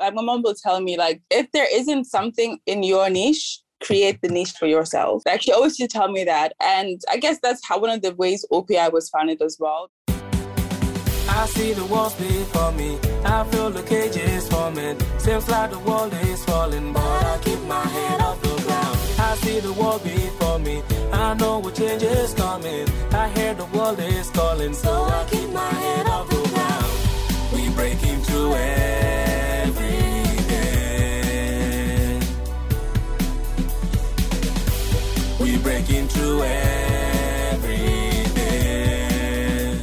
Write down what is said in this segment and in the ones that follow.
Like my mom will tell me, like, if there isn't something in your niche, create the niche for yourself. Like she always used to tell me that. And I guess that's how one of the ways OPI was founded as well. I see the walls before me. I feel the cages forming. Seems like the world is falling, but I keep my head off the ground. I see the wall before me. I know what change is coming. I hear the world is calling, so I keep my head off the ground. We breaking through every breaking through every day.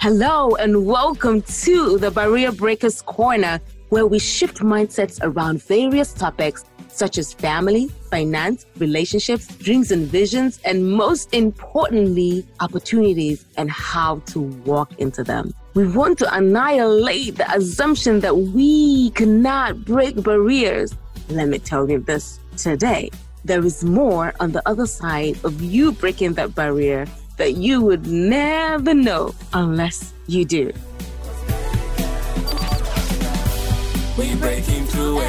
Hello, and welcome to the Barrier Breakers Corner, where we shift mindsets around various topics such as family, finance, relationships, dreams and visions, and most importantly, opportunities and how to walk into them. We want to annihilate the assumption that we cannot break barriers. Let me tell you this today. There is more on the other side of you breaking that barrier that you would never know unless you do. We breaking through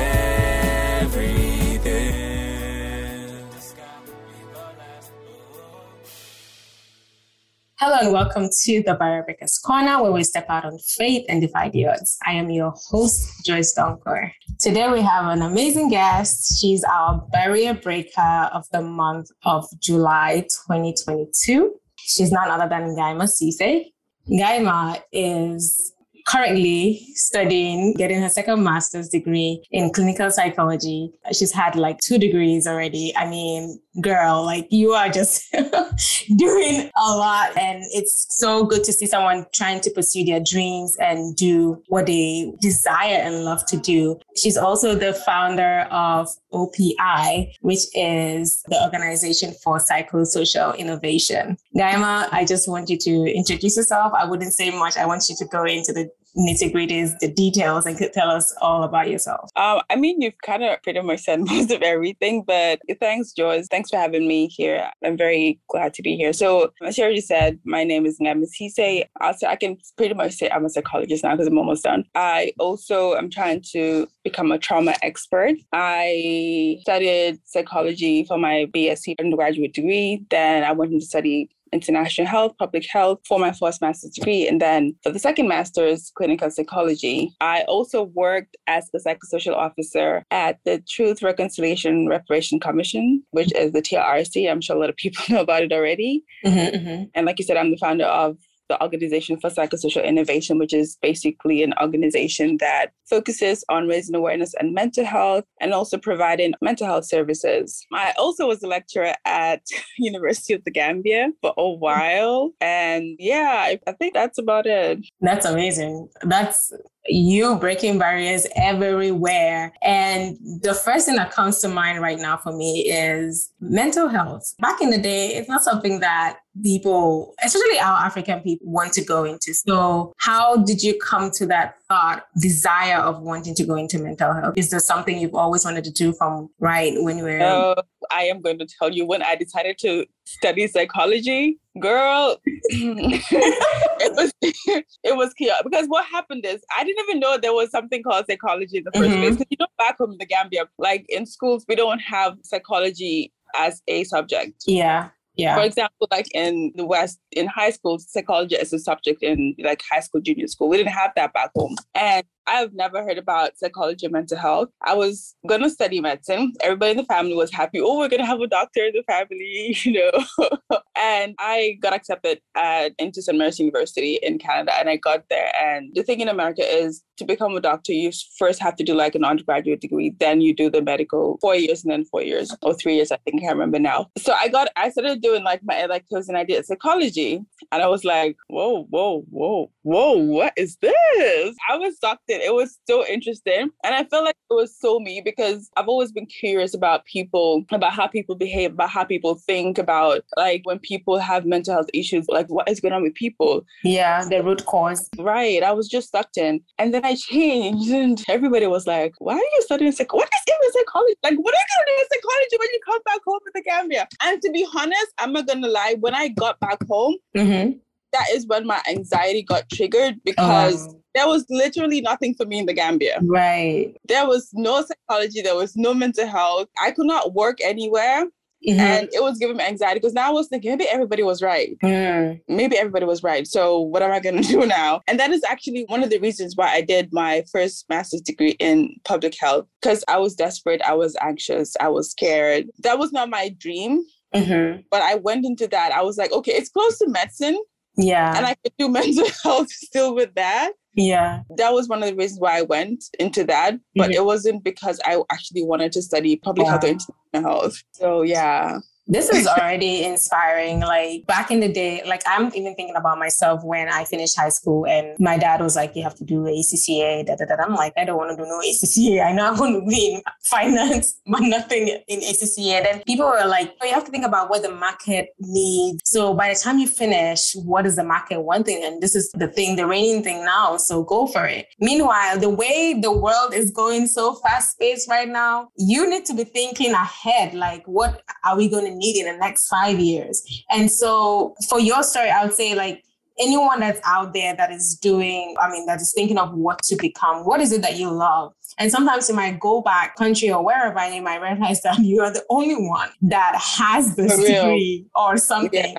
Hello and welcome to the Barrier Breakers Corner, where we step out on faith and divide the odds. I am your host, Joyce Donkor. Today we have an amazing guest. She's our barrier breaker of the month of July 2022. She's none other than Gaima Sise. Gaima is currently studying, getting her second master's degree in clinical psychology. She's had like two degrees already. I mean, girl, like you are just doing a lot. And it's so good to see someone trying to pursue their dreams and do what they desire and love to do. She's also the founder of OPI, which is the Organization for Psychosocial Innovation. Gaima, I just want you to introduce yourself. I wouldn't say much. I want you to go into the nitty gritties, the details, and could tell us all about yourself. Um, I mean, you've kind of pretty much said most of everything, but thanks, Joyce. Thanks for having me here. I'm very glad to be here. So, as you already said, my name is Ngam Sise. Also, I can pretty much say I'm a psychologist now because I'm almost done. I also am trying to become a trauma expert. I studied psychology for my BSc undergraduate degree. Then I went into study international health, public health for my first master's degree. And then for the second master's, clinical psychology. I also worked as the psychosocial officer at the Truth, Reconciliation, Reparation Commission, which is the TRC. I'm sure a lot of people know about it already. Mm-hmm, mm-hmm. And like you said, I'm the founder of the Organization for Psychosocial Innovation, which is basically an organization that focuses on raising awareness and mental health and also providing mental health services. I also was a lecturer at University of the Gambia for a while. And yeah, I, I think that's about it. That's amazing. That's you breaking barriers everywhere. And the first thing that comes to mind right now for me is mental health. Back in the day, it's not something that people, especially our African people, want to go into. So, how did you come to that thought, desire of wanting to go into mental health? Is there something you've always wanted to do from right when you were? Uh, I am going to tell you when I decided to study psychology, girl, it was it was chaos. Because what happened is I didn't even know there was something called psychology in the 1st Mhm. place. Because you know, back home in the Gambia, like in schools, we don't have psychology as a subject. Yeah. Yeah. For example, like in the West, in high school, psychology is a subject in like high school, junior school. We didn't have that back home. And I've never heard about psychology and mental health. I was gonna study medicine. Everybody in the family was happy. Oh, we're gonna have a doctor in the family, you know. and I got accepted at into St. Mary's University in Canada, and I got there. And the thing in America is to become a doctor, you first have to do like an undergraduate degree, then you do the medical four years, and then four years or three years, I think I can't remember now. So I got, I started doing like my electives, and I did psychology, and I was like, whoa, whoa, whoa, whoa, what is this? I was sucked in. It was so interesting, and I felt like it was so me because I've always been curious about people, about how people behave, about how people think, about like when people have mental health issues, like what is going on with people. Yeah. The root cause. Right. I was just sucked in. And then I changed and everybody was like, why are you studying psych? What is even psychology? Like, what are you going to do in psychology when you come back home to the Gambia? And to be honest, I'm not going to lie. When I got back home, Mm-hmm. That is when my anxiety got triggered because Oh. there was literally nothing for me in the Gambia. Right. There was no psychology, there was no mental health. I could not work anywhere. Mhm. And it was giving me anxiety because now I was thinking maybe everybody was right. Mm. Maybe everybody was right. So what am I going to do now? And that is actually one of the reasons why I did my first master's degree in public health because I was desperate. I was anxious. I was scared. That was not my dream. Mhm. But I went into that. I was like, okay, it's close to medicine Yeah. and I could do mental health still with that. yeah. That was one of the reasons why I went into that. But Mhm. it wasn't because I actually wanted to study public health or international health. So yeah. This is already inspiring. Like back in the day, like I'm even thinking about myself when I finished high school and my dad was like, you have to do ACCA. Da, da, da. I'm like, I don't want to do no ACCA. I know I want to be in finance, but nothing in ACCA. And then people were like, oh, you have to think about what the market needs. So by the time you finish, what is the market wanting? And this is the thing, the reigning thing now. So go for it. Meanwhile, the way the world is going so fast paced right now, you need to be thinking ahead. Like, what are we going to need in the next five years? And so for your story, I would say like anyone that's out there that is doing, I mean, that is thinking of what to become, what is it that you love? And sometimes you might go back country or wherever and you might realize that you are the only one that has this degree or something.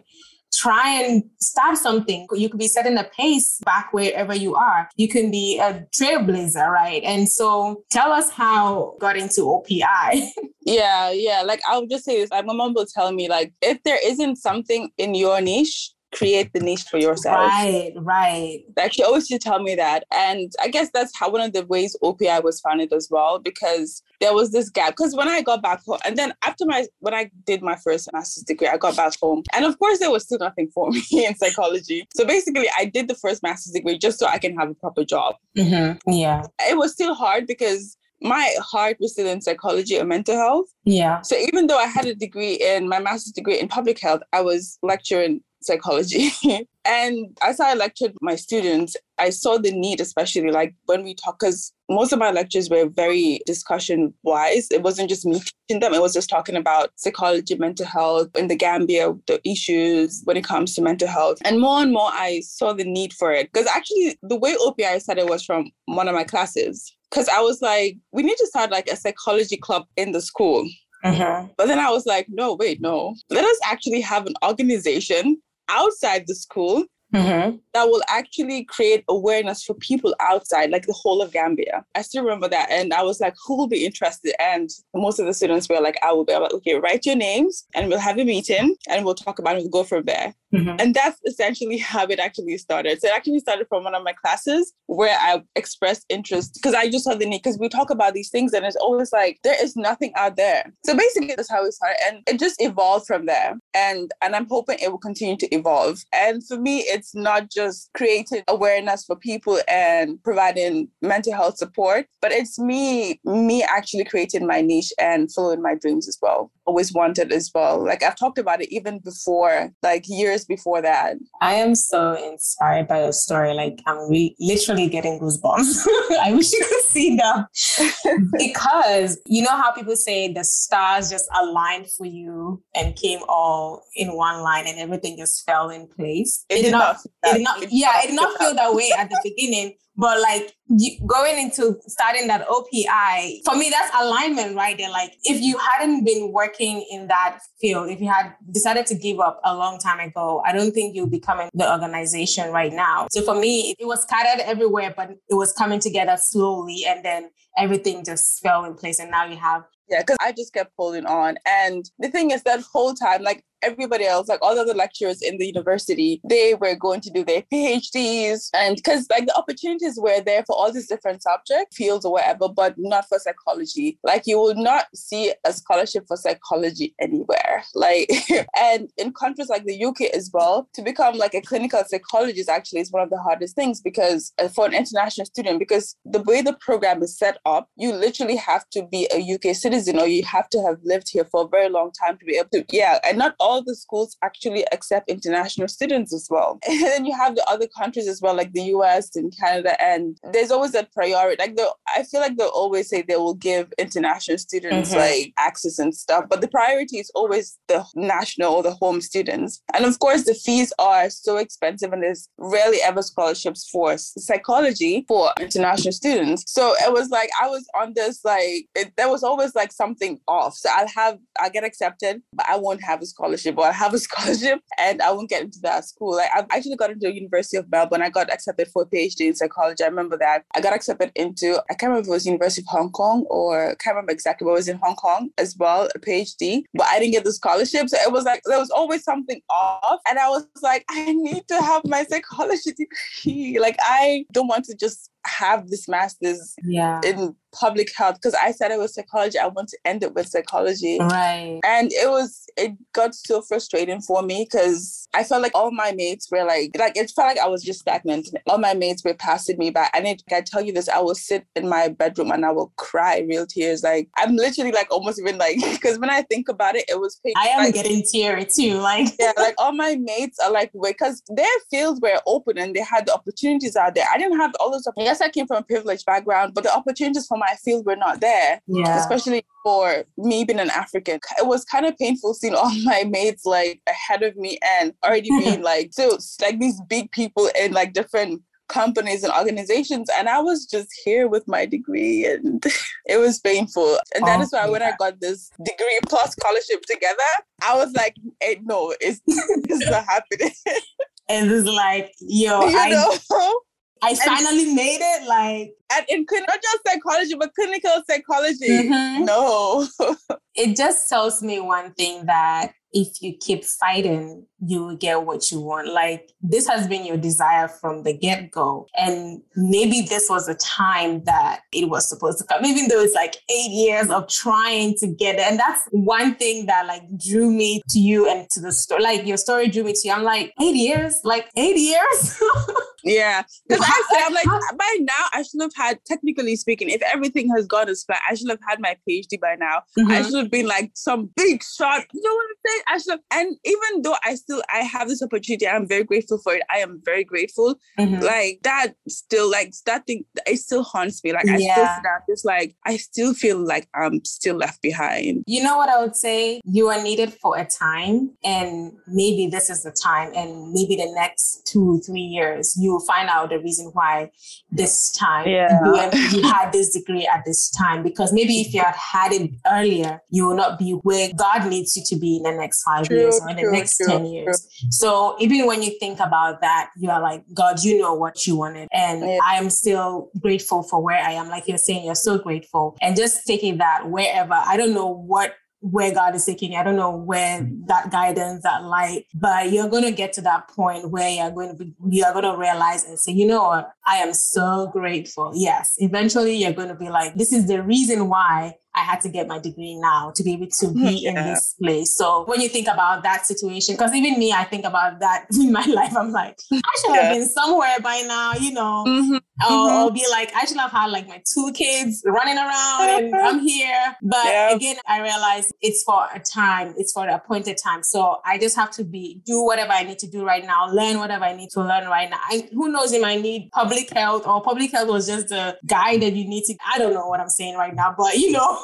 Try and start something. You could be setting a pace back wherever you are. You can be a trailblazer, right? And so tell us how got into OPI. Yeah, yeah. Like I'll just say this. Like my mom will tell me, like, if there isn't something in your niche, create the niche for yourself. right, right. Like she always used to tell me that. And I guess that's how one of the ways OPI was founded as well, because there was this gap. Because when I got back home, and then after my when I did my first master's degree, I got back home. And of course there was still nothing for me in psychology. So basically I did the first master's degree just so I can have a proper job. Mm-hmm. Yeah, It was still hard because my heart was still in psychology and mental health. yeah. So even though I had a degree in my master's degree in public health, I was lecturing psychology. and as I lectured my students, I saw the need, especially like when we talk, because most of my lectures were very discussion wise. It wasn't just me teaching them, it was just talking about psychology, mental health in the Gambia, the issues when it comes to mental health. And more and more, I saw the need for it. Because actually, the way OPI started was from one of my classes. Because I was like, we need to start like a psychology club in the school. Mm-hmm. But then I was like, no, wait, no. Let us actually have an organization outside the school Mm-hmm. that will actually create awareness for people outside, like the whole of Gambia. I still remember that. And I was like, who will be interested? And most of the students were like, I will be. I'm like, okay, write your names and we'll have a meeting and we'll talk about it. We'll go from there. Mm-hmm. And that's essentially how it actually started. So it actually started from one of my classes where I expressed interest because I just saw the need. Because we talk about these things and it's always like there is nothing out there. So basically that's how it started. And it just evolved from there. And and I'm hoping it will continue to evolve. And for me, it's not just creating awareness for people and providing mental health support, but it's me, me actually creating my niche and following my dreams as well. Always wanted as well. Like I've talked about it even before, like years before that. I am so inspired by your story. Like I'm re- literally getting goosebumps. I wish you could see them because you know how people say the stars just aligned for you and came all in one line and everything just fell in place. It did not feel that- It did not. Yeah, it did not feel that way at the beginning. But like you, going into starting that OPI, for me, that's alignment right there. Like if you hadn't been working in that field, if you had decided to give up a long time ago, I don't think you'll be coming the organization right now. So for me, it, it was scattered everywhere, but it was coming together slowly, and then everything just fell in place, and now you have. Yeah, because I just kept holding on. And the thing is, that whole time, like everybody else, like all the other lecturers in the university, they were going to do their PhDs. And because like the opportunities were there for all these different subject fields or whatever, but not for psychology. Like you will not see a scholarship for psychology anywhere. Like, and in countries like the UK as well, to become like a clinical psychologist actually is one of the hardest things because uh, for an international student, because the way the program is set up, you literally have to be a UK citizen or you have to have lived here for a very long time to be able to, yeah. And not all the schools actually accept international students as well. And then you have the other countries as well, like the US and Canada and there's always a priority. Like the, I feel like they'll always say they will give international students Mhm. like access and stuff, but the priority is always the national or the home students. And of course, the fees are so expensive, and there's rarely ever scholarships for psychology for international students. So it was like I was on this like it, there was always like something off. So I'll have I'll get accepted, but I won't have a scholarship, or I'll have a scholarship and I won't get into that school. Like I actually got into the University of Melbourne. I got accepted for a PhD in psychology. I remember that. I got accepted into I can't remember if it was University of Hong Kong or I can't remember exactly, but it was in Hong Kong as well, a PhD. But I didn't get the scholarship. So it was like there was always something off. And I was like, I need to have my psychology degree. Like I don't want to just have this master's Yeah. in public health because I said it was psychology. I want to end it with psychology. Right. And it was, it got so frustrating for me because I felt like all my mates were like, like it felt like I was just stagnant. All my mates were passing me by. And it, I tell you this, I will sit in my bedroom and I will cry real tears. Like I'm literally like almost even like, because when I think about it, it was painful. I am Like, getting teary too. Like yeah, like all my mates are like, because their fields were open and they had the opportunities out there. I didn't have all those. Yes, I came from a privileged background, but the opportunities for my field were not there yeah. especially for me being an African. It was kind of painful seeing all my mates like ahead of me and already being like so like these big people in like different companies and organizations. And I was just here with my degree and it was painful. And that Oh, is why when I got this degree plus scholarship together I was like hey, no it's, it's not happening. And it's like, yo, you I know I finally made it. Like and in not just psychology but clinical psychology Mhm. no it just tells me one thing that if you keep fighting, you will get what you want. Like this has been your desire from the get go. And maybe this was the time that it was supposed to come, even though it's like eight years of trying to get it. And that's one thing that like drew me to you and to the story. Like your story drew me to you. I'm like, eight years? Like eight years? Yeah, because I said I'm like by now I should have had technically speaking, if everything has gone as planned, I should have had my PhD by now. I Mhm. should have been like some big shot. You know what I'm saying? I should have, and even though I still I have this opportunity, I'm very grateful for it. I am very grateful. Mhm. Like that still like that thing it still haunts me. Like I still Yeah. down, just like I still feel like I'm still left behind. You know what I would say? You are needed for a time, and maybe this is the time, and maybe the next two, three years, you will find out the reason why this time Yeah. you, you had this degree at this time. Because maybe if you had had it earlier, you will not be where God needs you to be in the next five True, years or in the true, next true, 10 years. So even when you think about that, you are like, God, you know what you wanted. And Yeah. I am still grateful for where I am. Like you're saying, you're so grateful. And just taking that wherever, I don't know what where God is taking you. I don't know where hmm. that guidance, that light, but you're going to get to that point where you're going to be, you're going to realize and say, you know what? I am so grateful. Yes. Eventually you're going to be like, this is the reason why I had to get my degree now to be able to hmm, be in this place. So when you think about that situation, because even me, I think about that in my life. I'm like, I should have been somewhere by now, you know, Mhm. or, or mm-hmm. be like, I should have had like my two kids running around and uh-huh. I'm here. But Yeah. again, I realize it's for a time, it's for the appointed time. So I just have to be do whatever I need to do right now, learn whatever I need to learn right now. I, who knows, you might need public health or public health was just the guy that you need to. I don't know what I'm saying right now, but you know.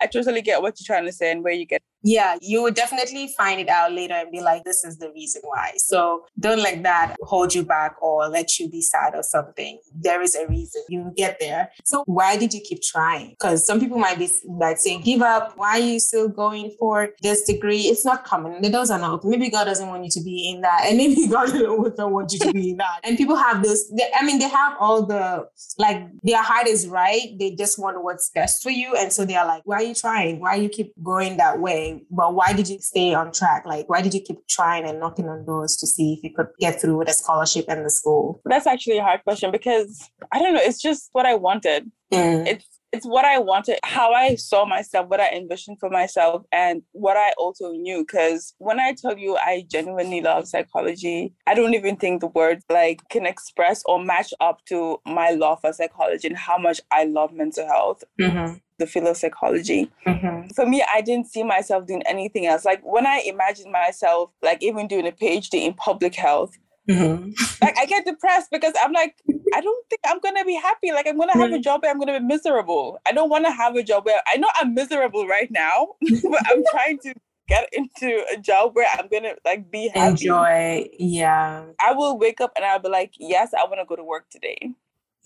I totally get what you're trying to say and where you get Yeah, you would definitely find it out later and be like, this is the reason why. So don't let that hold you back or let you be sad or something. There is a reason. You get there. So why did you keep trying? Because some people might be like saying, give up. Why are you still going for this degree? It's not coming. The doors are not open. Maybe God doesn't want you to be in that. And maybe God doesn't want you to be in that. And people have this, they, I mean, they have all the, like their heart is right. They just want what's best for you. And so they are like, why you trying? Why you keep going that way? But why did you stay on track? Like, why did you keep trying and knocking on doors to see if you could get through with a scholarship and the school? That's actually a hard question because I don't know. It's just what I wanted. Mm. It's it's what I wanted, how I saw myself, what I envisioned for myself, and what I also knew. Because when I tell you I genuinely love psychology, I don't even think the words like can express or match up to my love for psychology and how much I love mental health, Mm-hmm. The field of psychology. Mm-hmm. For me, I didn't see myself doing anything else. Like when I imagined myself, like even doing a PhD in public health, Mm-hmm. like I get depressed because I'm like, I don't think I'm gonna be happy. Like I'm gonna have a job where I'm gonna be miserable. I don't want to have a job where I know I'm miserable right now, but I'm trying to get into a job where I'm gonna like be happy. Enjoy. Yeah. I will wake up and I'll be like, yes, I want to go to work today.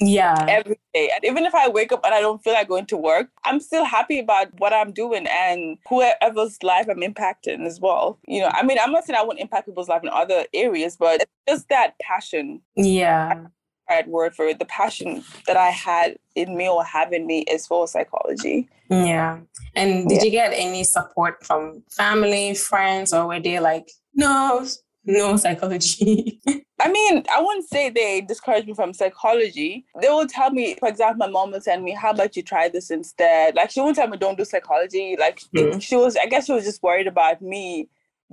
Yeah. Every day. And even if I wake up and I don't feel like going to work, I'm still happy about what I'm doing and whoever's life I'm impacting as well. You know, I mean, I'm not saying I won't impact people's life in other areas, but it's just that passion. Yeah. Right word for it. The passion that I had in me or having me is for psychology. Yeah. And did Yeah. you get any support from family, friends, or were they like, no, no psychology? I mean, I wouldn't say they discourage me from psychology. They will tell me, for example, my mom will tell me, How about you try this instead? Like, she won't tell me, Don't do psychology. Like, Mhm. she was, I guess she was just worried about me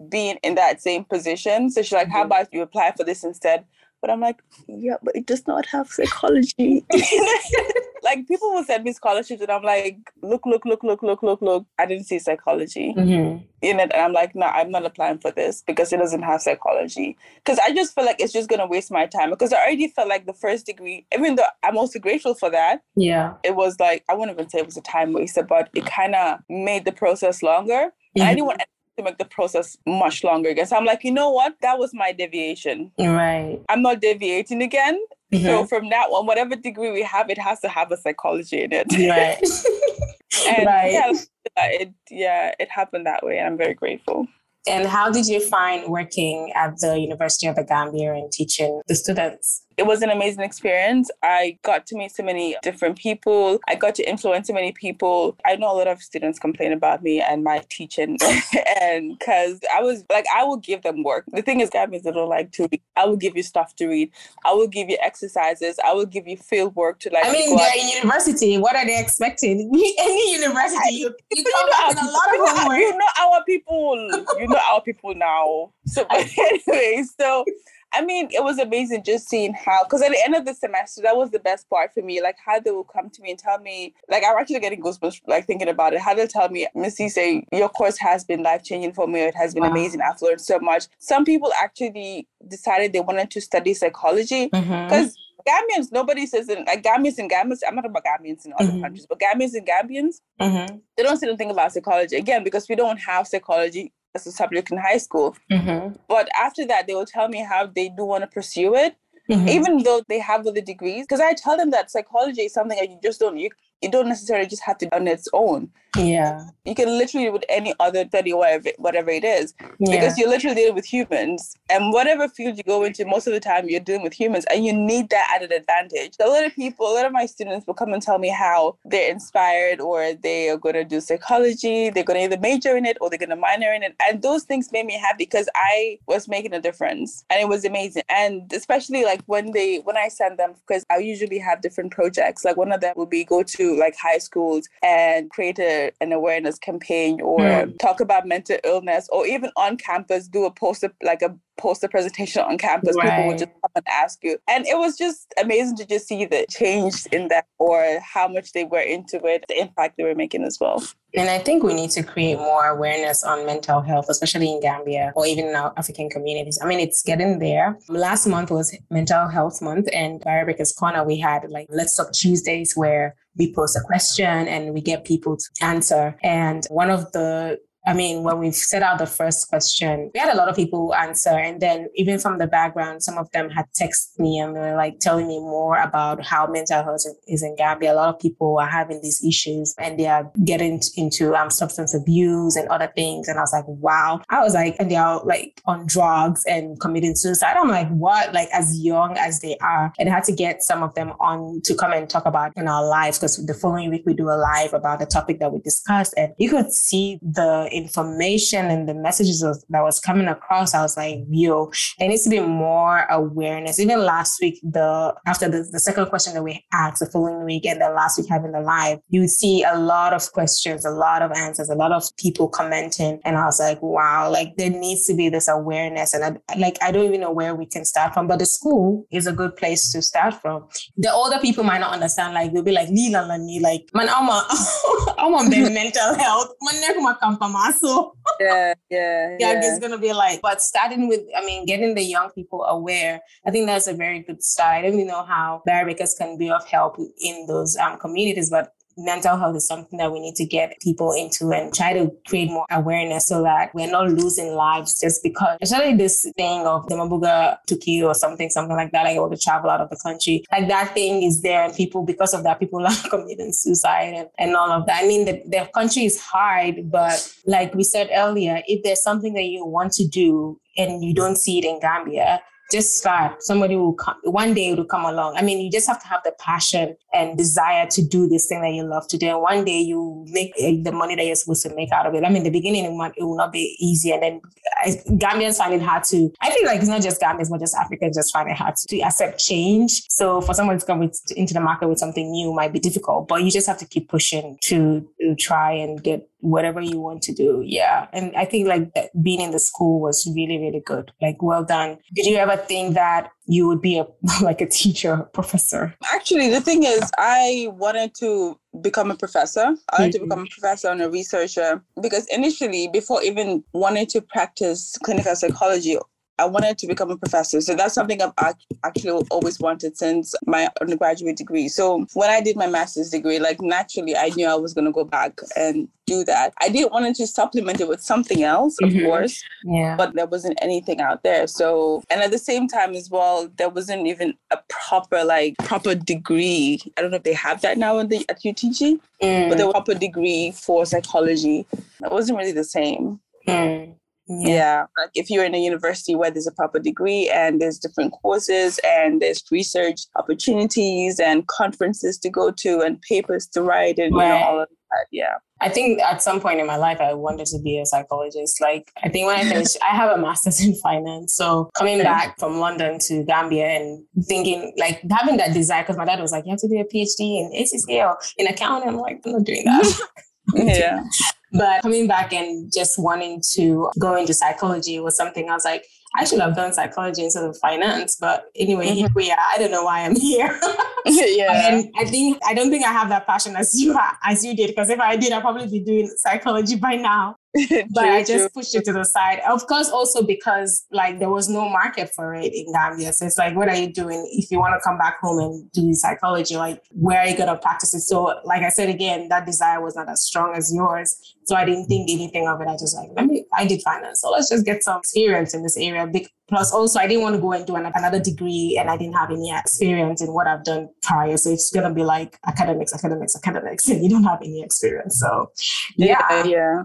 being in that same position. So she's like, How Mhm. about you apply for this instead? But I'm like, Yeah, but it does not have psychology. like, people will send me scholarships, and I'm like, Look, look, look, look, look, look, look. I didn't see psychology mm-hmm. in it and i'm like no i'm not applying for this because it doesn't have psychology because i just feel like it's just going to waste my time because i already felt like the first degree even though i'm also grateful for that Yeah. it was like i wouldn't even say it was a time waster but it kind of made the process longer and i didn't want to make the process much longer again so i'm like you know what that was my deviation Right. i'm not deviating again so Mhm. from now on whatever degree we have it has to have a psychology in it Right. and Right. yeah it yeah it happened that way and i'm very grateful And how did you find working at the University of the Gambia and teaching the students? It was an amazing experience. I got to meet so many different people. I got to influence so many people. I know a lot of students complain about me and my teaching, and because I was like, I will give them work. The thing is, Gambians they don't like to read. I will give you stuff to read. I will give you exercises. I will give you field work to like. I mean, they're in university. What are they expecting? Any university, you, you come up with a lot of you know, homework. you know our people. You know our people now. So, but anyway, so I mean, it was amazing just seeing how, because at the end of the semester, that was the best part for me. Like how they will come to me and tell me, like I'm actually getting goosebumps, like thinking about it. How they'll tell me, Missy, say your course has been life changing for me. It has been Wow. amazing. I've learned so much. Some people actually decided they wanted to study psychology because. Gambians, nobody says it, like Gambians and Gambians. I'm not about Gambians in other Mhm. countries, but Gambians and Gambians, Mhm. they don't sit and think about psychology again because we don't have psychology as a subject in high school. Mhm. But after that, they will tell me how they do want to pursue it, Mhm. even though they have other degrees. Because I tell them that psychology is something that you just don't you, you don't necessarily just have to on its own. Yeah. You can literally with any other study, whatever whatever it is, Yeah. because you're literally dealing with humans. And whatever field you go into, most of the time you're dealing with humans, and you need that added advantage. A lot of people, a lot of my students will come and tell me how they're inspired, or they are going to do psychology. They're going to either major in it or they're going to minor in it, and those things made me happy because I was making a difference, and it was amazing. And especially like when they when I send them, because I usually have different projects. Like one of them would be go to like high schools and create a, an awareness campaign or Hmm. talk about mental illness or even on campus do a poster like a poster presentation on campus people Right. would just come and ask you and it was just amazing to just see the change in that or how much they were into it the impact they were making as well And I think we need to create more awareness on mental health, especially in Gambia or even in our African communities. I mean, it's getting there. Last month was Mental Health Month, and Barrier Breakers Corner, we had like Let's Talk Tuesdays where we post a question and we get people to answer. And one of the I mean, when we set out the first question, we had a lot of people answer. And then even from the background, some of them had texted me and were like telling me more about how mental health is in Gambia. A lot of people are having these issues and they are getting into um, substance abuse and other things. And I was like, wow. I was like, and they are like on drugs and committing suicide. I'm like, what? Like as young as they are. And I had to get some of them on to come and talk about in our lives because the following week we do a live about the topic that we discussed. And you could see the information and the messages was- that was coming across. I was like, yo, there needs to be more awareness. Even last week, the after the, the second question that we asked the following week and then last week having the live, you see a lot of questions, a lot of answers, a lot of people commenting. And I was like, wow, like there needs to be this awareness. And I, like, I don't even know where we can start from, but the school is a good place to start from. The older people might not understand, like they'll be like, Lila Lani, like, man, I'm a, I'm their mental health. Neck ma kampa maso. yeah, yeah, yeah, yeah. it's gonna be like, but starting with, I mean, getting the young people aware, I think that's a very good start. I don't even know how Barrier Breakers can be of help in those um, communities, but mental health is something that we need to get people into and try to create more awareness so that we're not losing lives just because, especially this thing of the Mabuga Tuki or something, something like that, like able to travel out of the country. Like that thing is there and people, because of that, people are committing suicide and, and all of that. I mean, the, the country is hard, but like we said earlier, if there's something that you want to do and you don't see it in Gambia, just start. Somebody will come, one day it will come along. I mean, you just have to have the passion and desire to do this thing that you love to do. And one day you make eh, the money that you're supposed to make out of it. I mean, the beginning it will, not be easy. And then Gambians find it hard to, I feel like it's not just Gambians, but just Africans just find it hard to accept change. So for someone to come with, into the market with something new might be difficult, but you just have to keep pushing to, to try and get whatever you want to do. Yeah. And I think like being in the school was really, really good. Like, well done. Did you ever think that you would be a like a teacher, professor? Actually, the thing is, I wanted to become a professor. I wanted mm-hmm. to become a professor and a researcher because initially, before even wanting to practice clinical psychology, I wanted to become a professor. So that's something I've actually always wanted since my undergraduate degree. So when I did my master's degree, like naturally, I knew I was going to go back and do that. I did want to supplement it with something else, of mm-hmm. course. Yeah. But there wasn't anything out there. So, and at the same time as well, there wasn't even a proper, like, proper degree. I don't know if they have that now the, at UTG, mm. but the proper degree for psychology. It wasn't really the same. Mm. Yeah. yeah. Like if you're in a university where there's a proper degree and there's different courses and there's research opportunities and conferences to go to and papers to write and right. you know, all of that. Yeah. I think at some point in my life, I wanted to be a psychologist. Like, I think when I finished, I have a master's in finance. So coming back from London to Gambia and thinking, like, having that desire, because my dad was like, you have to do a PhD in ACCA or in accounting. I'm like, I'm not doing that. yeah. But coming back and just wanting to go into psychology was something I was like, I should have done psychology instead of finance. But anyway, mm-hmm. here we are. I don't know why I'm here. yeah. And I think I don't think I have that passion as you as you did. Because if I did, I'd probably be doing psychology by now. but I just pushed it to the side. Of course, also because like there was no market for it in Gambia. So it's like, what are you doing if you want to come back home and do psychology? Like, where are you gonna practice it? So, like I said again, that desire was not as strong as yours. So I didn't think anything of it. I just like, let me. I did finance, so let's just get some experience in this area. Plus, also, I didn't want to go and do another degree, and I didn't have any experience in what I've done prior. So it's gonna be like academics, academics, academics, and you don't have any experience. So yeah, yeah. yeah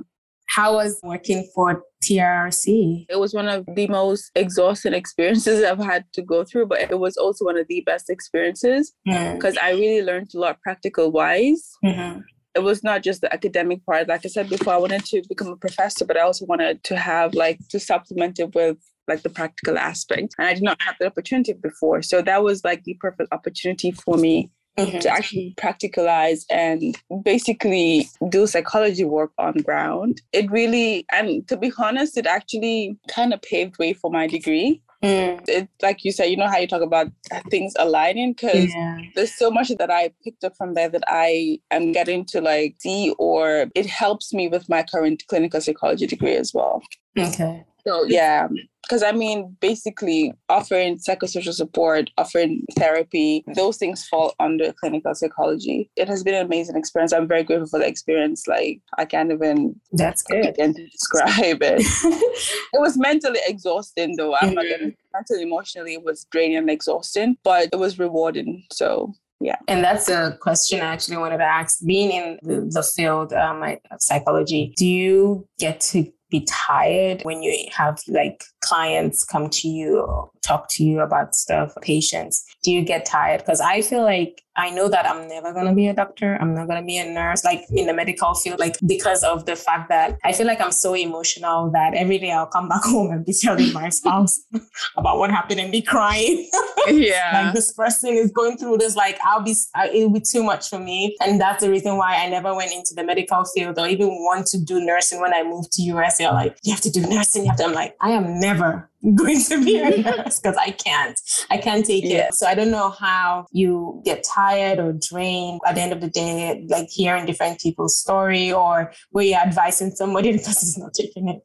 how was working for TRC? It was one of the most exhausting experiences I've had to go through, but it was also one of the best experiences because mm. I really learned a lot practical wise. Mm-hmm. It was not just the academic part. Like I said before, I wanted to become a professor, but I also wanted to have like to supplement it with like the practical aspect. And I did not have the opportunity before. So that was like the perfect opportunity for me mm-hmm. to actually practicalize and basically do psychology work on ground. It really, and to be honest, it actually kind of paved way for my degree. Mm. It, like you said, you know how you talk about things aligning because yeah. there's so much that I picked up from there that I am getting to like see, or it helps me with my current clinical psychology degree as well. Okay. So yeah, because I mean, basically offering psychosocial support, offering therapy, those things fall under clinical psychology. It has been an amazing experience. I'm very grateful for the experience. Like I can't even that's good begin to describe it. it was mentally exhausting though. I'm mm-hmm. not gonna mentally emotionally it was draining and exhausting, but it was rewarding. So yeah and that's a question i actually wanted to ask being in the, the field um, of psychology do you get to be tired when you have like clients come to you talk to you about stuff patients. Do you get tired? Because i feel like i know that i'm never going to be a doctor. I'm not going to be a nurse like in the medical field like because of the fact that i feel like i'm so emotional that every day i'll come back home and be telling my spouse about what happened and be crying. Yeah. Like this person is going through this like i'll be it'll be too much for me. And that's the reason why i never went into the medical field or even want to do nursing when i moved to us they're like you have to do nursing. You have to i'm like i am never going to be because I can't. I can't take Yeah. it. So I don't know how you get tired or drained at the end of the day, like hearing different people's story or where you're advising somebody because it's not taking it.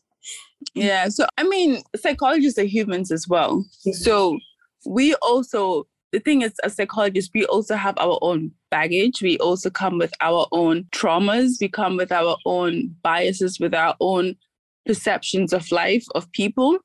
Yeah. So, I mean, psychologists are humans as well. So, we also, the thing is, as psychologists, we also have our own baggage. We also come with our own traumas. We come with our own biases, with our own perceptions of life, of people.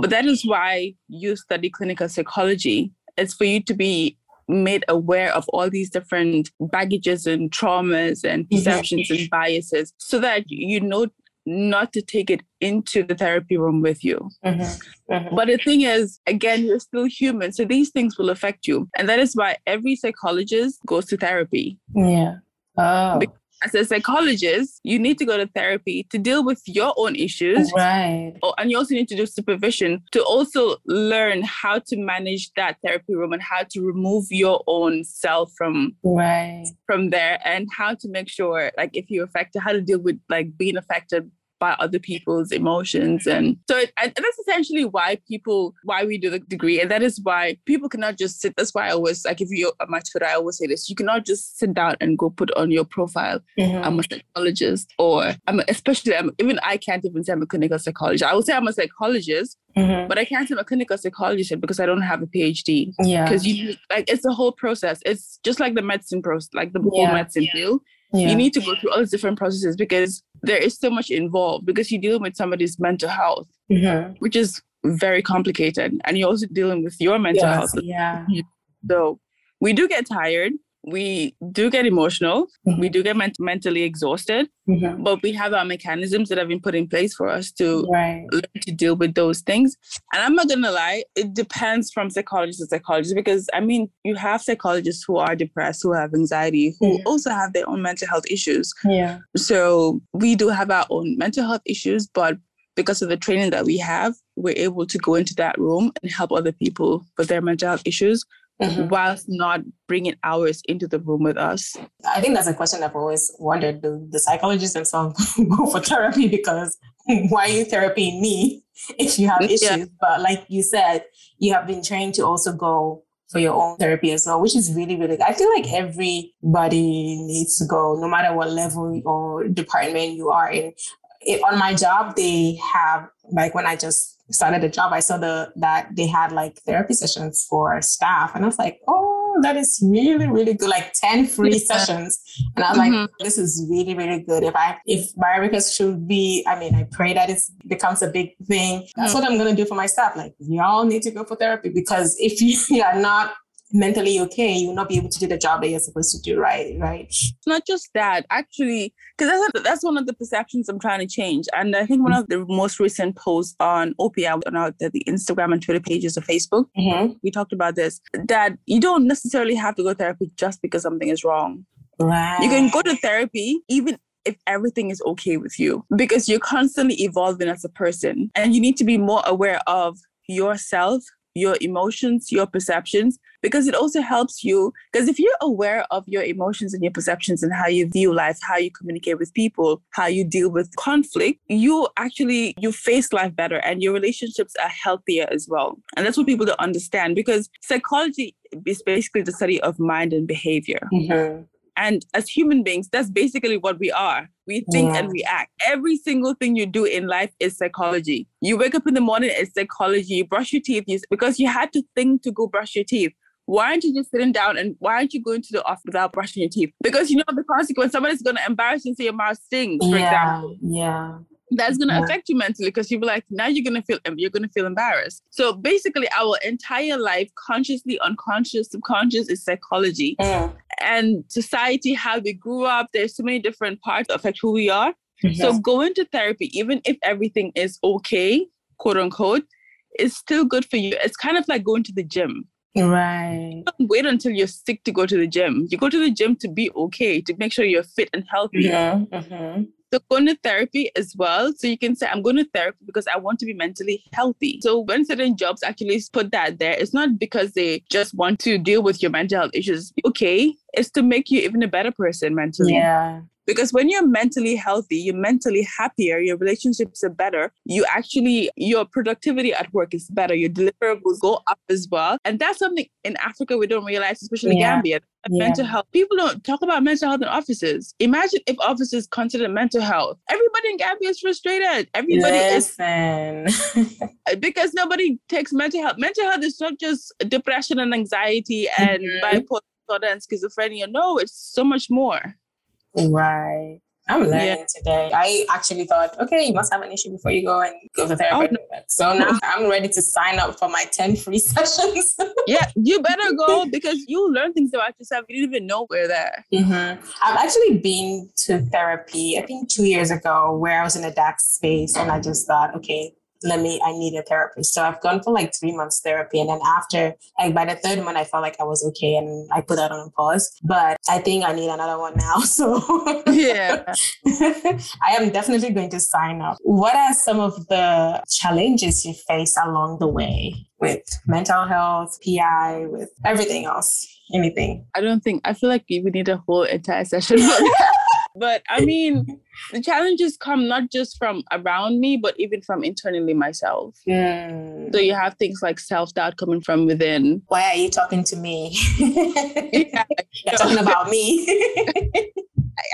But that is why you study clinical psychology. It's for you to be made aware of all these different baggages and traumas and perceptions and biases so that you know not to take it into the therapy room with you. Mhm. Mhm. But the thing is, again, you're still human. So these things will affect you. And that is why every psychologist goes to therapy. Yeah. Oh. Be- As a psychologist, you need to go to therapy to deal with your own issues. Right. Oh, and you also need to do supervision to also learn how to manage that therapy room and how to remove your own self from Right. from there and how to make sure like if you're affected how to deal with like being affected by other people's emotions and so it, and that's essentially why people why we do the degree and that is why people cannot just sit that's why i always like if you at my twitter i always say this you cannot just sit down and go put on your profile Mhm. i'm a psychologist or i'm a, especially I'm, even i can't even say i'm a clinical psychologist i would say i'm a psychologist Mhm. but i can't say i'm a clinical psychologist because i don't have a phd Yeah. because you like it's a whole process it's just like the medicine process like the whole Yeah. medicine field yeah. you need to go through all these different processes because there is so much involved because you're dealing with somebody's mental health Mhm. which is very complicated and you're also dealing with your mental Yes. health Yeah. so we do get tired we do get emotional Mhm. we do get ment- mentally exhausted Mhm. but we have our mechanisms that have been put in place for us to Right. learn to deal with those things. And I'm not gonna lie, it depends from psychologist to psychologist because I mean, you have psychologists who are depressed, who have anxiety, who Yeah. also have their own mental health issues. Yeah. So we do have our own mental health issues, but because of the training that we have, we're able to go into that room and help other people with their mental health issues Mhm. whilst not bringing ours into the room with us. I think that's a question I've always wondered. Do the psychologists themselves go for therapy? Because why are you therapying me if you have Yeah. issues? But like you said, you have been trained to also go for your own therapy as well, which is really, really good. I feel like everybody needs to go, no matter what level or department you are in. It, on my job, they have like when I just started the job, I saw the that they had like therapy sessions for staff, and I was like, oh, that is really, really good. Like ten free sessions, and I was Mhm. like, this is really, really good. If I if Barrier Breakers should be, I mean, I pray that it becomes a big thing. That's what I'm gonna do for my staff. Like, y'all need to go for therapy because if you are not mentally okay, you will not be able to do the job that you're supposed to do. Right, right. It's not just that actually because that's, that's one of the perceptions i'm trying to change and i think one of the most recent posts on OPI on our, the, the instagram and twitter pages of facebook Mm-hmm. we talked about this that you don't necessarily have to go to therapy just because something is wrong Right. you can go to therapy even if everything is okay with you because you're constantly evolving as a person and you need to be more aware of yourself your emotions your perceptions because it also helps you because if you're aware of your emotions and your perceptions and how you view life how you communicate with people how you deal with conflict you actually you face life better and your relationships are healthier as well and that's what people don't understand because psychology is basically the study of mind and behavior Mhm. And as human beings, that's basically what we are. We think Yeah. and react. Every single thing you do in life is psychology. You wake up in the morning, it's psychology. You brush your teeth you, because you had to think to go brush your teeth. Why aren't you just sitting down and why aren't you going to the office without brushing your teeth? Because you know the consequence. Somebody's going to embarrass you and say your mouth stings, for yeah, example yeah. That's going to Yeah. affect you mentally because you'll be like now you're going to feel you're going to feel embarrassed so basically our entire life consciously unconscious subconscious is psychology Mm. and society how we grew up there's so many different parts that affect who we are so going to therapy even if everything is okay quote unquote is still good for you it's kind of like going to the gym right. don't wait until you're sick to go to the gym you go to the gym to be okay to make sure you're fit and healthy Mhm, mhm. So going to therapy as well. So you can say, I'm going to therapy because I want to be mentally healthy. So when certain jobs actually put that there, it's not because they just want to deal with your mental health issues. Okay, it's to make you even a better person mentally. Yeah, because when you're mentally healthy, you're mentally happier, your relationships are better. You actually, your productivity at work is better. Your deliverables go up as well. And that's something in Africa we don't realize, especially Yeah. Gambia. Yeah. Mental health. People don't talk about mental health in offices. Imagine if offices consider mental health. Everybody in Gambia is frustrated. Everybody is Listen. because nobody takes mental health. Mental health is not just depression and anxiety and Mhm. bipolar disorder and schizophrenia. No, it's so much more. Right. I'm learning Yeah. today. I actually thought, okay, you must have an issue before you go and go to therapy. So now I'm ready to sign up for my 10 free sessions. Yeah, you better go because you learn things about yourself. You didn't even know we're there. Mhm. I've actually been to therapy, I think two years ago, where I was in a dark space and I just thought, okay, let me, I need a therapist. So I've gone for like three months therapy. And then after, like by the third month, I felt like I was okay and I put that on pause. But I think I need another one now. So Yeah. I am definitely going to sign up. What are some of the challenges you face along the way with mental health, PI, with everything else? Anything? I don't think I feel like we need a whole entire session for that. But I mean, the challenges come not just from around me, but even from internally myself. Hmm. So you have things like self-doubt coming from within. Why are you talking to me? Yeah. You're talking about me.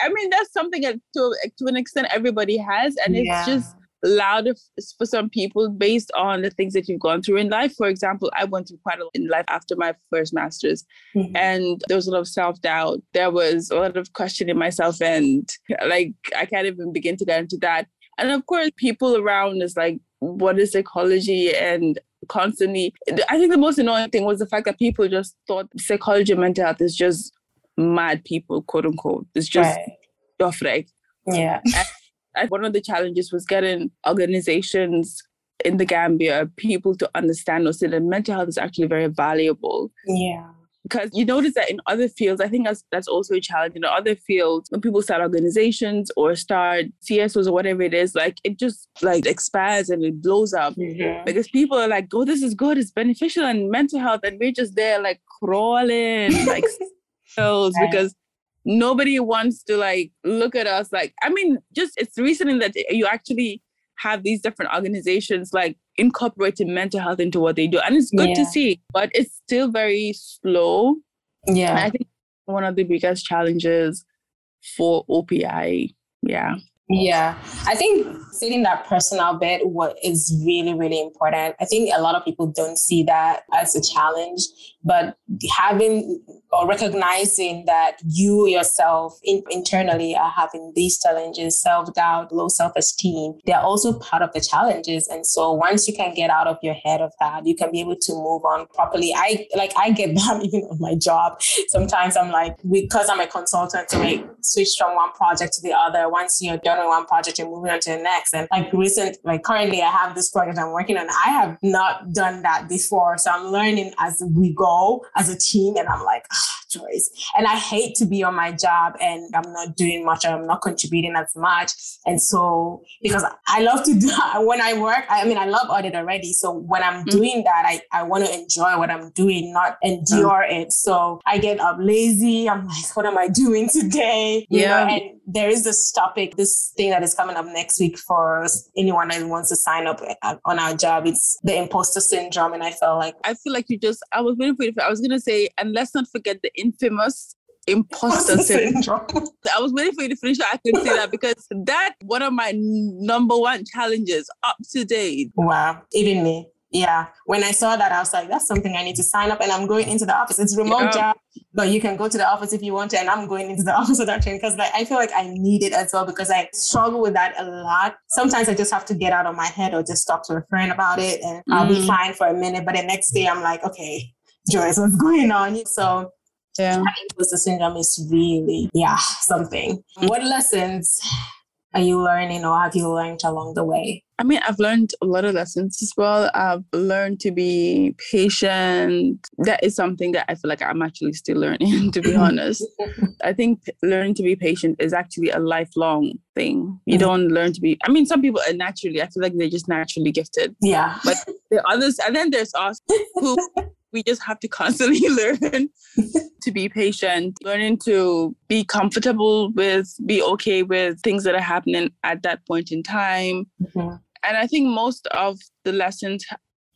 I mean, that's something that to, to an extent everybody has, and it's Yeah. just loud for some people based on the things that you've gone through in life. For example, I went through quite a lot in life after my first master's, Mhm. and there was a lot of self doubt. There was a lot of questioning myself, and like I can't even begin to get into that. And of course, people around is like, what is psychology? And constantly, I think the most annoying thing was the fact that people just thought psychology and mental health is just mad people, quote unquote. It's just Right. right. Yeah. I- one of the challenges was getting organizations in the Gambia, people to understand or see that mental health is actually very valuable. Yeah. Because you notice that in other fields, I think that's that's also a challenge. In other fields, when people start organizations or start CSOs or whatever it is, like it just like expands and it blows up. Mhm. Because people are like, oh, this is good, it's beneficial and mental health, and we're just there like crawling like Right. because nobody wants to like look at us like I mean, just it's recently that you actually have these different organizations like incorporating mental health into what they do. And it's good to see, but it's still very slow. And Yeah. I think one of the biggest challenges for OPI. Yeah. Yeah, I think setting that personal bit what is really, really important. I think a lot of people don't see that as a challenge, but having or recognizing that you yourself in, internally are having these challenges, self doubt, low self esteem, they're also part of the challenges. And so once you can get out of your head of that, you can be able to move on properly. I like I get that even on my job. Sometimes I'm like, because I'm a consultant, to like switch from one project to the other. Once you're done with one project, you're moving on to the next. And like recent, like currently, I have this project I'm working on. I have not done that before, so I'm learning as we go as a team. And I'm like, ah, Joyce. And I hate to be on my job and I'm not doing much. I'm not contributing as much. And so because I love to do when I work, I mean, I love audit already. So when I'm Mhm. doing that, I, I want to enjoy what I'm doing, not endure it. So I get up lazy. I'm like, what am I doing today? You Yeah. know, and there is this topic, this thing that is coming up next week for anyone that wants to sign up uh, on our job. It's the imposter syndrome. And I felt like, I feel like you just I was waiting for you I was gonna say, and let's not forget the infamous imposter syndrome. I was waiting for you to finish so I could say that because that one of my number one challenges up to date. Wow. Even me. Yeah. When I saw that, I was like, that's something I need to sign up and I'm going into the office. It's remote Yeah. job, but you can go to the office if you want to. And I'm going into the office of that train because like I feel like I need it as well because I struggle with that a lot. Sometimes I just have to get out of my head or just talk to a friend about it and I'll be Mhm. fine for a minute. But the next day I'm like, okay, Joyce, what's going on? So Yeah. imposter syndrome is really, yeah, something. What lessons are you learning or have you learned along the way? I mean, I've learned a lot of lessons as well. I've learned to be patient. That is something that I feel like I'm actually still learning, to be honest. I think learning to be patient is actually a lifelong thing. You Mhm. don't learn to be, I mean, some people are naturally, I feel like they're just naturally gifted. Yeah. But are others, and then there's us who we just have to constantly learn to be patient, learning to be comfortable with, be okay with things that are happening at that point in time. Mm-hmm. And I think most of the lessons,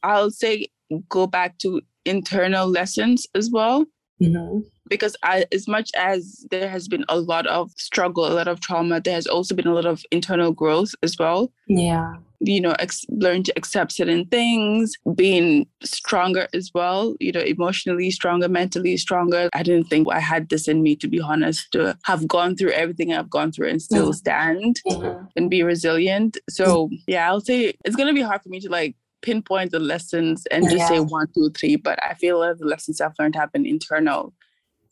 I'll say, go back to internal lessons as well. Mm-hmm. Because I, as much as there has been a lot of struggle, a lot of trauma, there has also been a lot of internal growth as well. Yeah you know, ex- learn to accept certain things, being stronger as well, you know, emotionally stronger, mentally stronger. I didn't think I had this in me, to be honest, to have gone through everything I've gone through and still mm-hmm. stand mm-hmm. and be resilient. So, yeah, I'll say it's going to be hard for me to like pinpoint the lessons and just yeah. say one, two, three. But I feel like the lessons I've learned have been internal,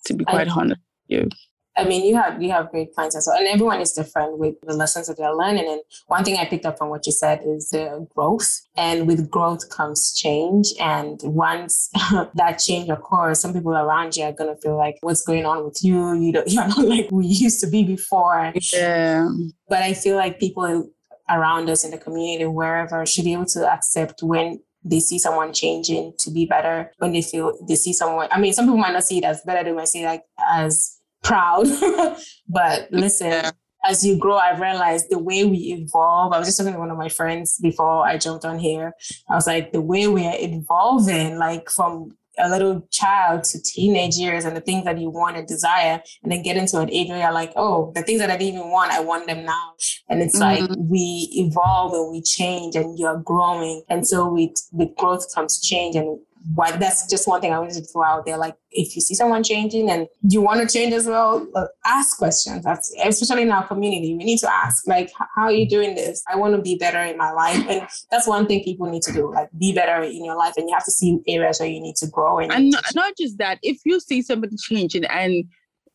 to be quite I, honest with you. I mean, you have you have great points as well, and everyone is different with the lessons that they're learning. And one thing I picked up from what you said is the growth, and with growth comes change. And once that change occurs, some people around you are gonna feel like, "What's going on with you? You don't, you're not like we used to be before." Yeah. But I feel like people around us in the community, wherever, should be able to accept when they see someone changing to be better when they feel they see someone i mean some people might not see it as better they might see like as proud. but listen, yeah. as you grow, I've realized the way we evolve. I was just talking to one of my friends before I jumped on here. I was like, the way we are evolving, like from a little child to teenage years and the things that you want and desire, and then get into an age where you're like, oh, the things that I didn't even want, I want them now. And it's mm-hmm. like we evolve and we change and you're growing. And so with, with growth comes change and why that's just one thing I wanted to throw out there. Like if you see someone changing and you want to change as well, uh, ask questions. That's especially in our community. We need to ask, like, how are you doing this? I want to be better in my life. And that's one thing people need to do, like be better in your life. And you have to see areas where you need to grow. And, and not, not just that, if you see somebody changing and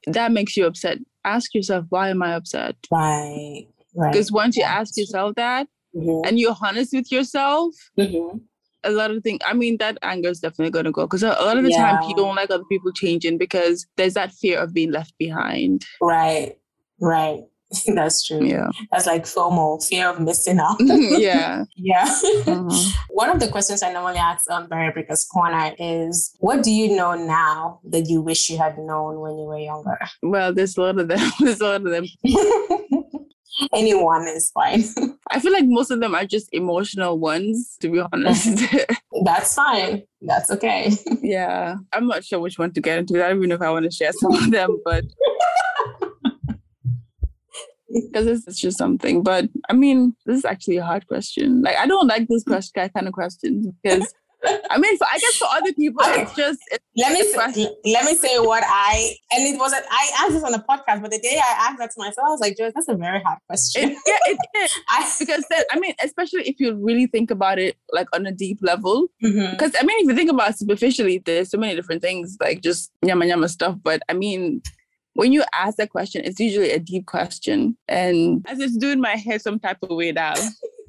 that makes you upset, ask yourself, why am I upset? Right. Right. Because once you ask yourself that mm-hmm. and you're honest with yourself, mm-hmm a lot of things. I mean, that anger is definitely going to go because a lot of the yeah. time people don't like other people changing because there's that fear of being left behind. Right, right. That's true. Yeah. That's like FOMO, fear of missing out. yeah. yeah. Mm-hmm. One of the questions I normally ask on Barrier Breakers Corner is what do you know now that you wish you had known when you were younger? Well, there's a lot of them. There's a lot of them. Anyone is fine. I feel like most of them are just emotional ones, to be honest. That's fine. That's okay. yeah. I'm not sure which one to get into. I don't even know if I want to share some of them, but because it's just something. But I mean, this is actually a hard question. Like, I don't like this question kind of questions because I mean, for, I guess for other people, okay. it's just. It's let me say, let me say what I and it wasn't. I asked this on the podcast, but the day I asked that to myself, I was like, "Joyce, that's a very hard question." It, yeah, it is. I, because then, I mean, especially if you really think about it, like on a deep level. Because mm-hmm. I mean, if you think about it superficially, there's so many different things, like just yama yama stuff. But I mean, when you ask that question, it's usually a deep question, and as it's doing my head some type of way now.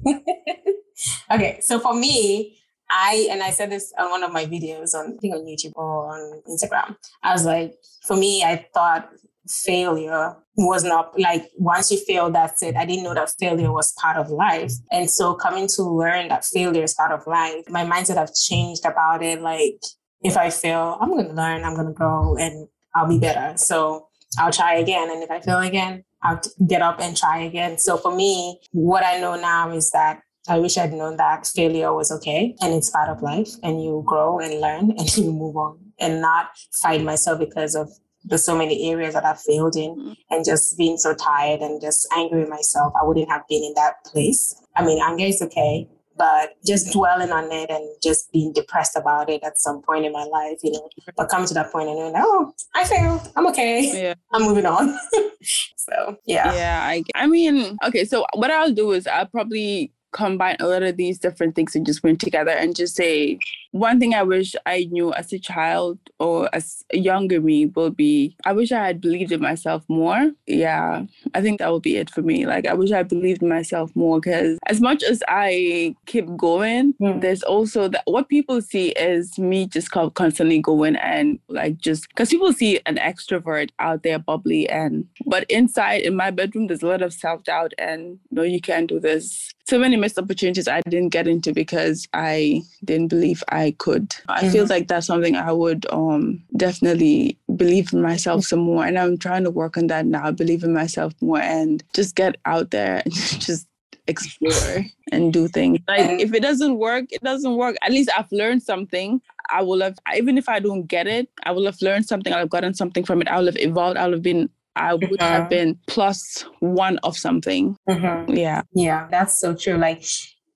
okay, so for me I and I said this on one of my videos on I think on YouTube or on Instagram. I was like, for me, I thought failure was not like once you fail, that's it. I didn't know that failure was part of life. And so coming to learn that failure is part of life, my mindset have changed about it. Like if I fail, I'm gonna learn, I'm gonna grow and I'll be better. So I'll try again. And if I fail again, I'll get up and try again. So for me, what I know now is that I wish I'd known that failure was okay and it's part of life and you grow and learn and you move on and not fight myself because of the so many areas that I failed in mm-hmm. and just being so tired and just angry with myself. I wouldn't have been in that place. I mean, anger is okay, but just dwelling on it and just being depressed about it at some point in my life, you know, but coming to that point and knowing, oh, I failed. I'm okay. Yeah. I'm moving on. so, yeah. Yeah. I, I mean, okay. So, what I'll do is I'll probably combine a lot of these different things and just bring together and just say one thing I wish I knew as a child or as a younger me will be I wish I had believed in myself more. Yeah, I think that would be it for me. Like, I wish I believed in myself more because as much as I keep going, mm. there's also that what people see is me just constantly going and like just because people see an extrovert out there bubbly and but inside in my bedroom, there's a lot of self doubt and no, you can't do this. So many missed opportunities I didn't get into because I didn't believe I I could. I feel like that's something I would um definitely believe in myself some more. And I'm trying to work on that now, believe in myself more and just get out there and just explore and do things. Like if it doesn't work, it doesn't work. At least I've learned something. I will have even if I don't get it, I will have learned something. I'll have gotten something from it. I will have evolved. I will have been I would have been plus one of something. Mhm. Yeah. Yeah, that's so true. Like,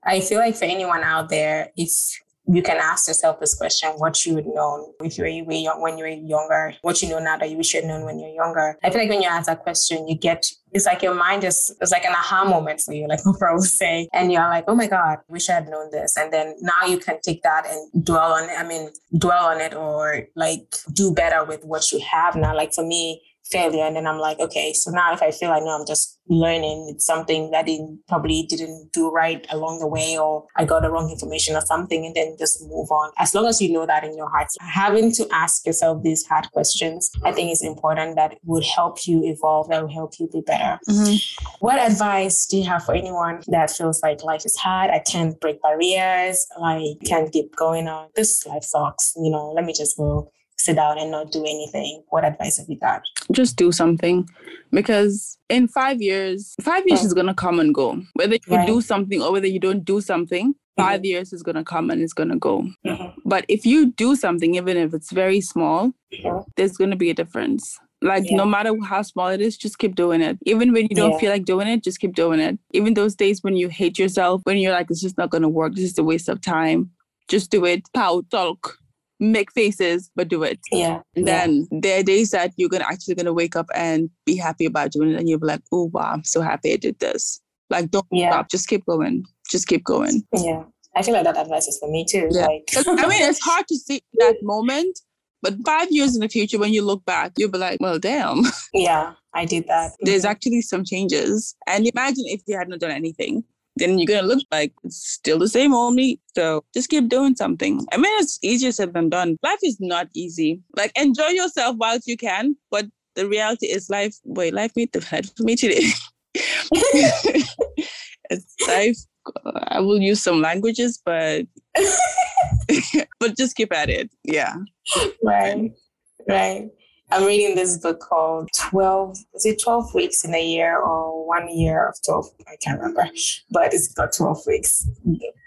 I feel like for anyone out there, if you can ask yourself this question, what you would know if you were you were young when you were younger, what you know now that you wish you had known when you're younger. I feel like when you ask that question, you get it's like your mind is it's like an aha moment for you, like Oprah would say, and you're like, oh my god, wish I had known this, and then now you can take that and dwell on it. I mean, dwell on it or like do better with what you have now. Like for me, failure. And then i'm like okay so now if i feel i know i'm just learning it's something that I probably didn't do right along the way or i got the wrong information or something and then just move on. As long as you know that in your heart having to ask yourself these hard questions i think is important that would help you evolve that will help you be better. Mm-hmm. What advice do you have for anyone that feels like life is hard? I can't break barriers. I can't keep going on. This life sucks you know let me just go sit down and not do anything what advice have you got Just do something because in five years, five years Mm. is gonna come and go. Whether you Right. do something or whether you don't do something, 5 years is gonna come and it's gonna go. Mhm. But if you do something, even if it's very small, Mhm. there's gonna be a difference. Like Yeah. no matter how small it is, just keep doing it. Even when you don't Yeah. feel like doing it, just keep doing it. Even those days when you hate yourself, when you're like, it's just not gonna work, this is a waste of time. Just do it. Pout, talk, make faces, but do it. Yeah. And yeah. then there are days that you're gonna actually gonna wake up and be happy about doing it, and you'll be like, "Oh wow, I'm so happy I did this." Like, don't Yeah. stop. Just keep going. Just keep going. Yeah. I feel like that advice is for me too. Yeah. Like I mean, it's hard to see that moment, but five years in the future, when you look back, you'll be like, "Well, damn, yeah, I did that. there's actually some changes." And imagine if you hadn't done anything. Then you're gonna look like it's still the same old me. So just keep doing something. I mean, it's easier said than done. Life is not easy. Like enjoy yourself whilst you can, but the reality is life. Wait, life made the head for me today. it's life. I will use some languages, but but just keep at it. Yeah. right. Right. I'm reading this book called 12, is it 12 weeks in a year or one year of 12? I can't remember, but it's got 12 weeks.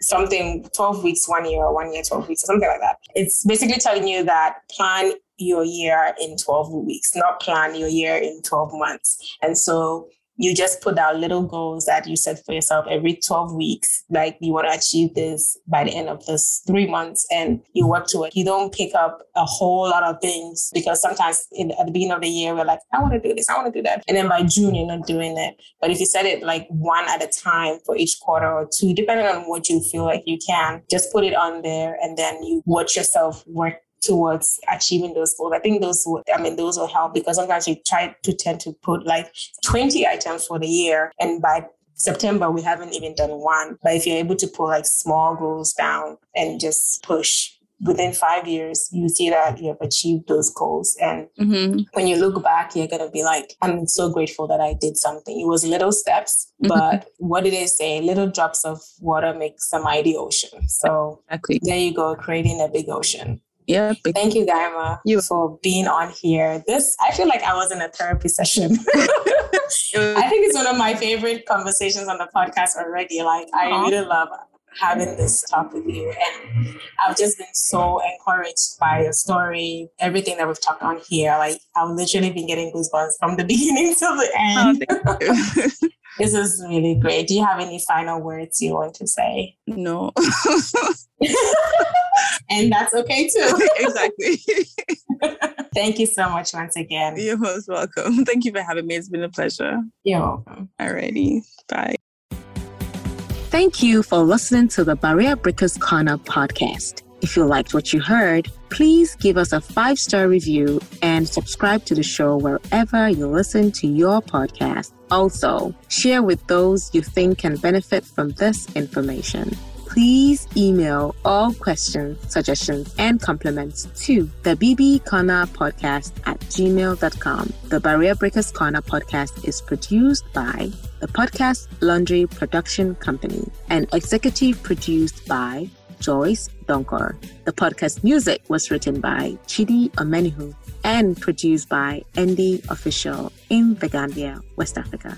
Something 12 weeks, one year, or one year, 12 weeks, or something like that. It's basically telling you that plan your year in 12 weeks, not plan your year in 12 months. And so you just put out little goals that you set for yourself every 12 weeks. Like you want to achieve this by the end of this three months and you work to it. You don't pick up a whole lot of things because sometimes in, at the beginning of the year, we're like, I want to do this, I want to do that. And then by June, you're not doing it. But if you set it like one at a time for each quarter or two, depending on what you feel like you can, just put it on there and then you watch yourself work towards achieving those goals. I think those will, I mean, those will help because sometimes you try to tend to put like 20 items for the year and by September, we haven't even done one. But if you're able to put like small goals down and just push within five years, you see that you have achieved those goals. And hmm when you look back, you're going to be like, I'm so grateful that I did something. It was little steps, Mhm. but what did they say? Little drops of water makes a mighty ocean. So Exactly. there you go, creating a big ocean. Yeah. Thank you, Gaima, You- for being on here. This, I feel like I was in a therapy session. I think it's one of my favorite conversations on the podcast already. Like, I really love having this talk with you. And I've just been so encouraged by your story, everything that we've talked on here. Like, I've literally been getting goosebumps from the beginning to the Oh, end. you. this is really great. Do you have any final words you want to say? no. And that's okay too. exactly. Thank you so much once again. You're most welcome. Thank you for having me. It's been a pleasure. You're welcome. Alrighty. Bye. Thank you for listening to the Barrier Breakers Corner podcast. If you liked what you heard, please give us a five star review and subscribe to the show wherever you listen to your podcast. Also, share with those you think can benefit from this information. Please email all questions, suggestions, and compliments to the BB Corner podcast at gmail.com. The Barrier Breakers Corner podcast is produced by the Podcast Laundry Production Company and executive produced by Joyce Donkor. The podcast music was written by Chidi Omenihu and produced by Andy Official in The Gambia, West Africa.